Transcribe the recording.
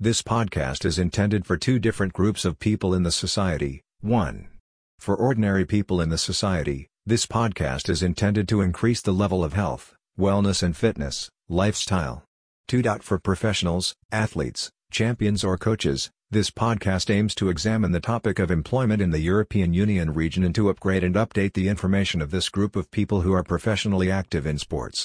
This podcast is intended for two different groups of people in the society. 1. For ordinary people in the society, this podcast is intended to increase the level of health, wellness and fitness, lifestyle. 2. For professionals, athletes, champions or coaches, this podcast aims to examine the topic of employment in the European Union region and to upgrade and update the information of this group of people who are professionally active in sports.